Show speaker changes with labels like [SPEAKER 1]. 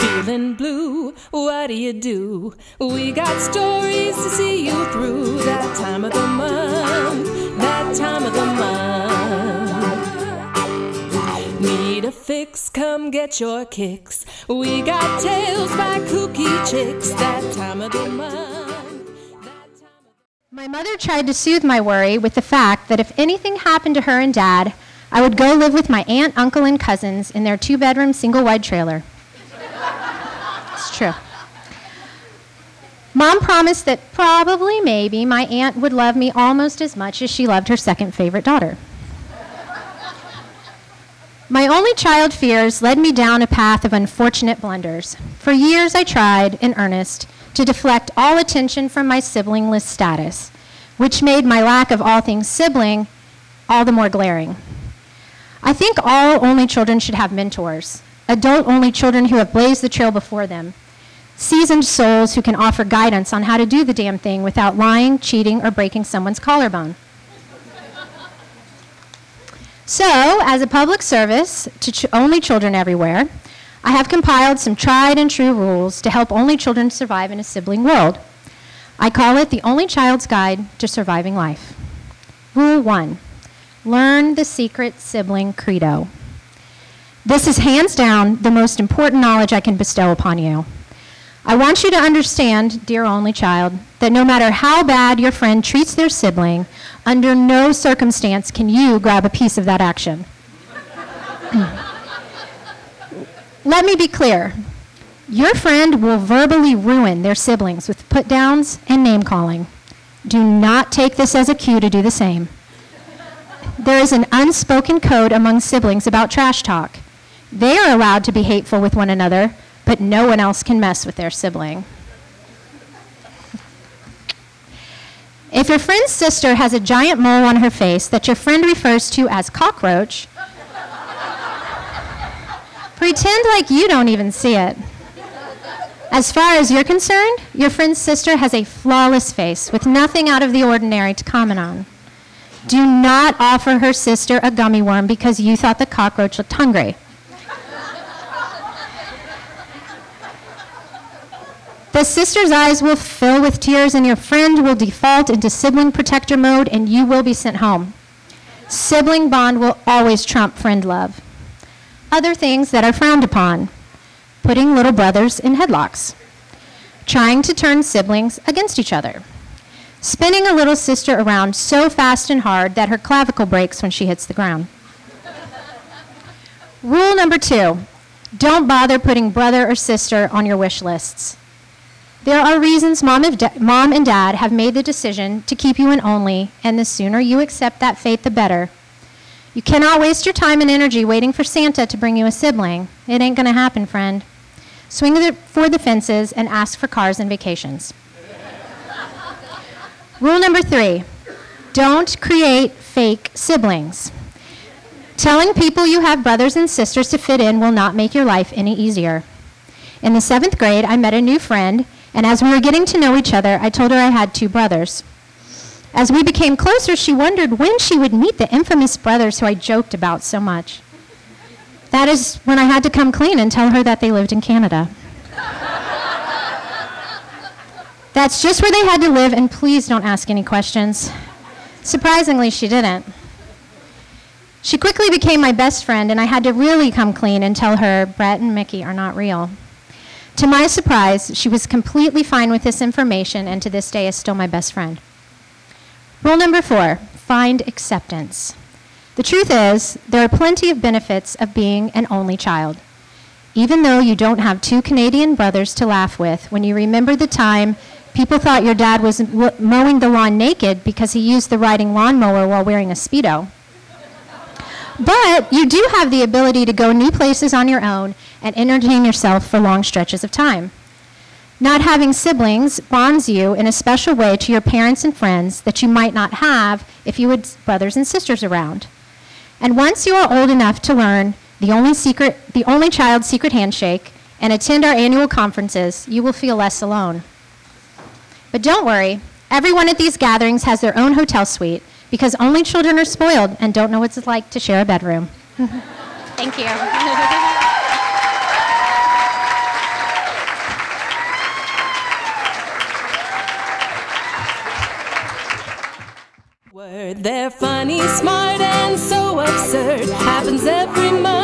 [SPEAKER 1] Feeling blue, what do you do? We got stories to see you through that time of the month, that time of the month. Need a fix? Come get your kicks. We got tales by kooky chicks that time of the month.
[SPEAKER 2] My mother tried to soothe my worry with the fact that if anything happened to her and dad, I would go live with my aunt, uncle, and cousins in their two bedroom, single wide trailer. it's true. Mom promised that probably, maybe, my aunt would love me almost as much as she loved her second favorite daughter. My only child fears led me down a path of unfortunate blunders. For years, I tried, in earnest, to deflect all attention from my siblingless status, which made my lack of all things sibling all the more glaring. I think all only children should have mentors, adult only children who have blazed the trail before them, seasoned souls who can offer guidance on how to do the damn thing without lying, cheating, or breaking someone's collarbone. So, as a public service to ch- only children everywhere, I have compiled some tried and true rules to help only children survive in a sibling world. I call it the Only Child's Guide to Surviving Life. Rule 1 Learn the secret sibling credo. This is hands down the most important knowledge I can bestow upon you. I want you to understand, dear only child, that no matter how bad your friend treats their sibling, under no circumstance can you grab a piece of that action. Let me be clear. Your friend will verbally ruin their siblings with put downs and name calling. Do not take this as a cue to do the same. There is an unspoken code among siblings about trash talk. They are allowed to be hateful with one another, but no one else can mess with their sibling. If your friend's sister has a giant mole on her face that your friend refers to as cockroach, pretend like you don't even see it. As far as you're concerned, your friend's sister has a flawless face with nothing out of the ordinary to comment on. Do not offer her sister a gummy worm because you thought the cockroach looked hungry. The sister's eyes will fill with tears, and your friend will default into sibling protector mode, and you will be sent home. Sibling bond will always trump friend love. Other things that are frowned upon putting little brothers in headlocks, trying to turn siblings against each other, spinning a little sister around so fast and hard that her clavicle breaks when she hits the ground. Rule number two don't bother putting brother or sister on your wish lists. There are reasons mom and, dad have made the decision to keep you an only, and the sooner you accept that fate, the better. You cannot waste your time and energy waiting for Santa to bring you a sibling. It ain't going to happen, friend. Swing for the fences and ask for cars and vacations. Rule number three don't create fake siblings. Telling people you have brothers and sisters to fit in will not make your life any easier. In the seventh grade, I met a new friend, and as we were getting to know each other, I told her I had two brothers. As we became closer, she wondered when she would meet the infamous brothers who I joked about so much. That is when I had to come clean and tell her that they lived in Canada. That's just where they had to live, and please don't ask any questions. Surprisingly, she didn't. She quickly became my best friend, and I had to really come clean and tell her Brett and Mickey are not real. To my surprise, she was completely fine with this information, and to this day is still my best friend. Rule number four find acceptance. The truth is, there are plenty of benefits of being an only child. Even though you don't have two Canadian brothers to laugh with, when you remember the time people thought your dad was mowing the lawn naked because he used the riding lawnmower while wearing a Speedo. But you do have the ability to go new places on your own and entertain yourself for long stretches of time. Not having siblings bonds you in a special way to your parents and friends that you might not have if you had brothers and sisters around. And once you are old enough to learn the only secret, the only child's secret handshake and attend our annual conferences, you will feel less alone. But don't worry, everyone at these gatherings has their own hotel suite because only children are spoiled and don't know what it's like to share a bedroom. Thank Thank you.
[SPEAKER 1] Word, they're funny, smart, and so absurd. Happens every month.